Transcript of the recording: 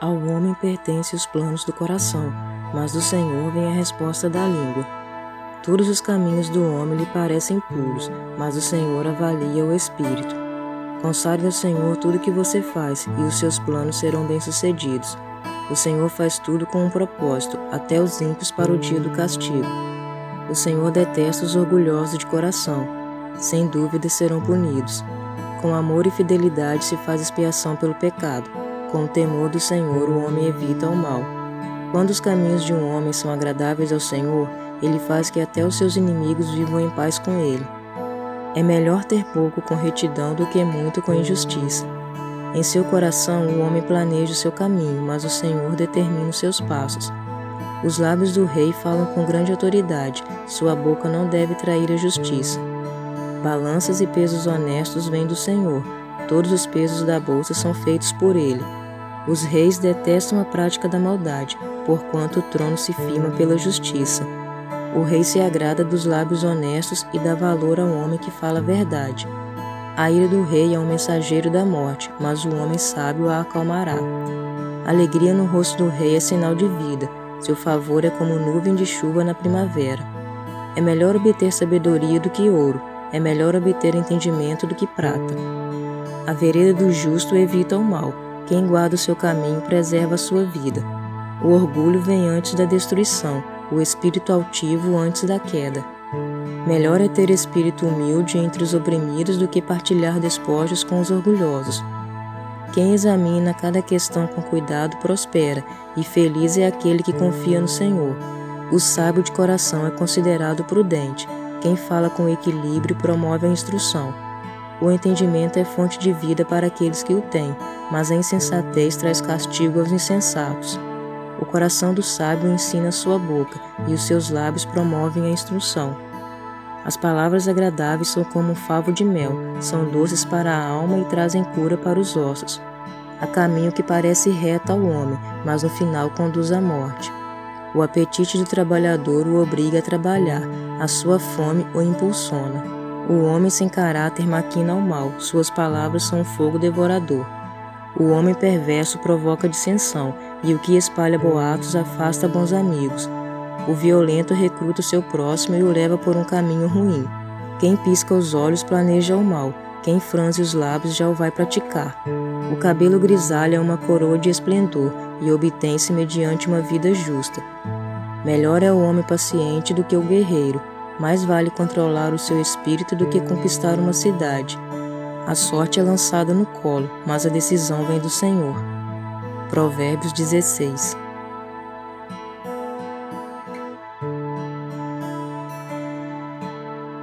Ao homem pertencem os planos do coração, mas do Senhor vem a resposta da língua. Todos os caminhos do homem lhe parecem puros, mas o Senhor avalia o espírito. Consagre ao Senhor tudo o que você faz, e os seus planos serão bem-sucedidos. O Senhor faz tudo com um propósito, até os ímpios para o dia do castigo. O Senhor detesta os orgulhosos de coração. Sem dúvida serão punidos. Com amor e fidelidade se faz expiação pelo pecado com o temor do Senhor, o homem evita o mal. Quando os caminhos de um homem são agradáveis ao Senhor, ele faz que até os seus inimigos vivam em paz com ele. É melhor ter pouco com retidão do que muito com injustiça. Em seu coração o homem planeja o seu caminho, mas o Senhor determina os seus passos. Os lábios do rei falam com grande autoridade, sua boca não deve trair a justiça. Balanças e pesos honestos vêm do Senhor, todos os pesos da bolsa são feitos por ele. Os reis detestam a prática da maldade, porquanto o trono se firma pela justiça. O rei se agrada dos lábios honestos e dá valor ao homem que fala a verdade. A ira do rei é um mensageiro da morte, mas o homem sábio a acalmará. Alegria no rosto do rei é sinal de vida, seu favor é como nuvem de chuva na primavera. É melhor obter sabedoria do que ouro, é melhor obter entendimento do que prata. A vereda do justo evita o mal, quem guarda o seu caminho preserva a sua vida. O orgulho vem antes da destruição, o espírito altivo antes da queda. Melhor é ter espírito humilde entre os oprimidos do que partilhar despojos com os orgulhosos. Quem examina cada questão com cuidado prospera, e feliz é aquele que confia no Senhor. O sábio de coração é considerado prudente. Quem fala com equilíbrio promove a instrução. O entendimento é fonte de vida para aqueles que o têm, mas a insensatez traz castigo aos insensatos. O coração do sábio ensina sua boca, e os seus lábios promovem a instrução. As palavras agradáveis são como um favo de mel, são doces para a alma e trazem cura para os ossos. Há caminho que parece reto ao homem, mas no final conduz à morte. O apetite do trabalhador o obriga a trabalhar, a sua fome o impulsiona. O homem sem caráter maquina o mal, suas palavras são um fogo devorador. O homem perverso provoca dissensão, e o que espalha boatos afasta bons amigos. O violento recruta seu próximo e o leva por um caminho ruim. Quem pisca os olhos planeja o mal, quem franze os lábios já o vai praticar. O cabelo grisalho é uma coroa de esplendor e obtém-se mediante uma vida justa. Melhor é o homem paciente do que o guerreiro, mais vale controlar o seu espírito do que conquistar uma cidade. A sorte é lançada no colo, mas a decisão vem do Senhor. Provérbios 16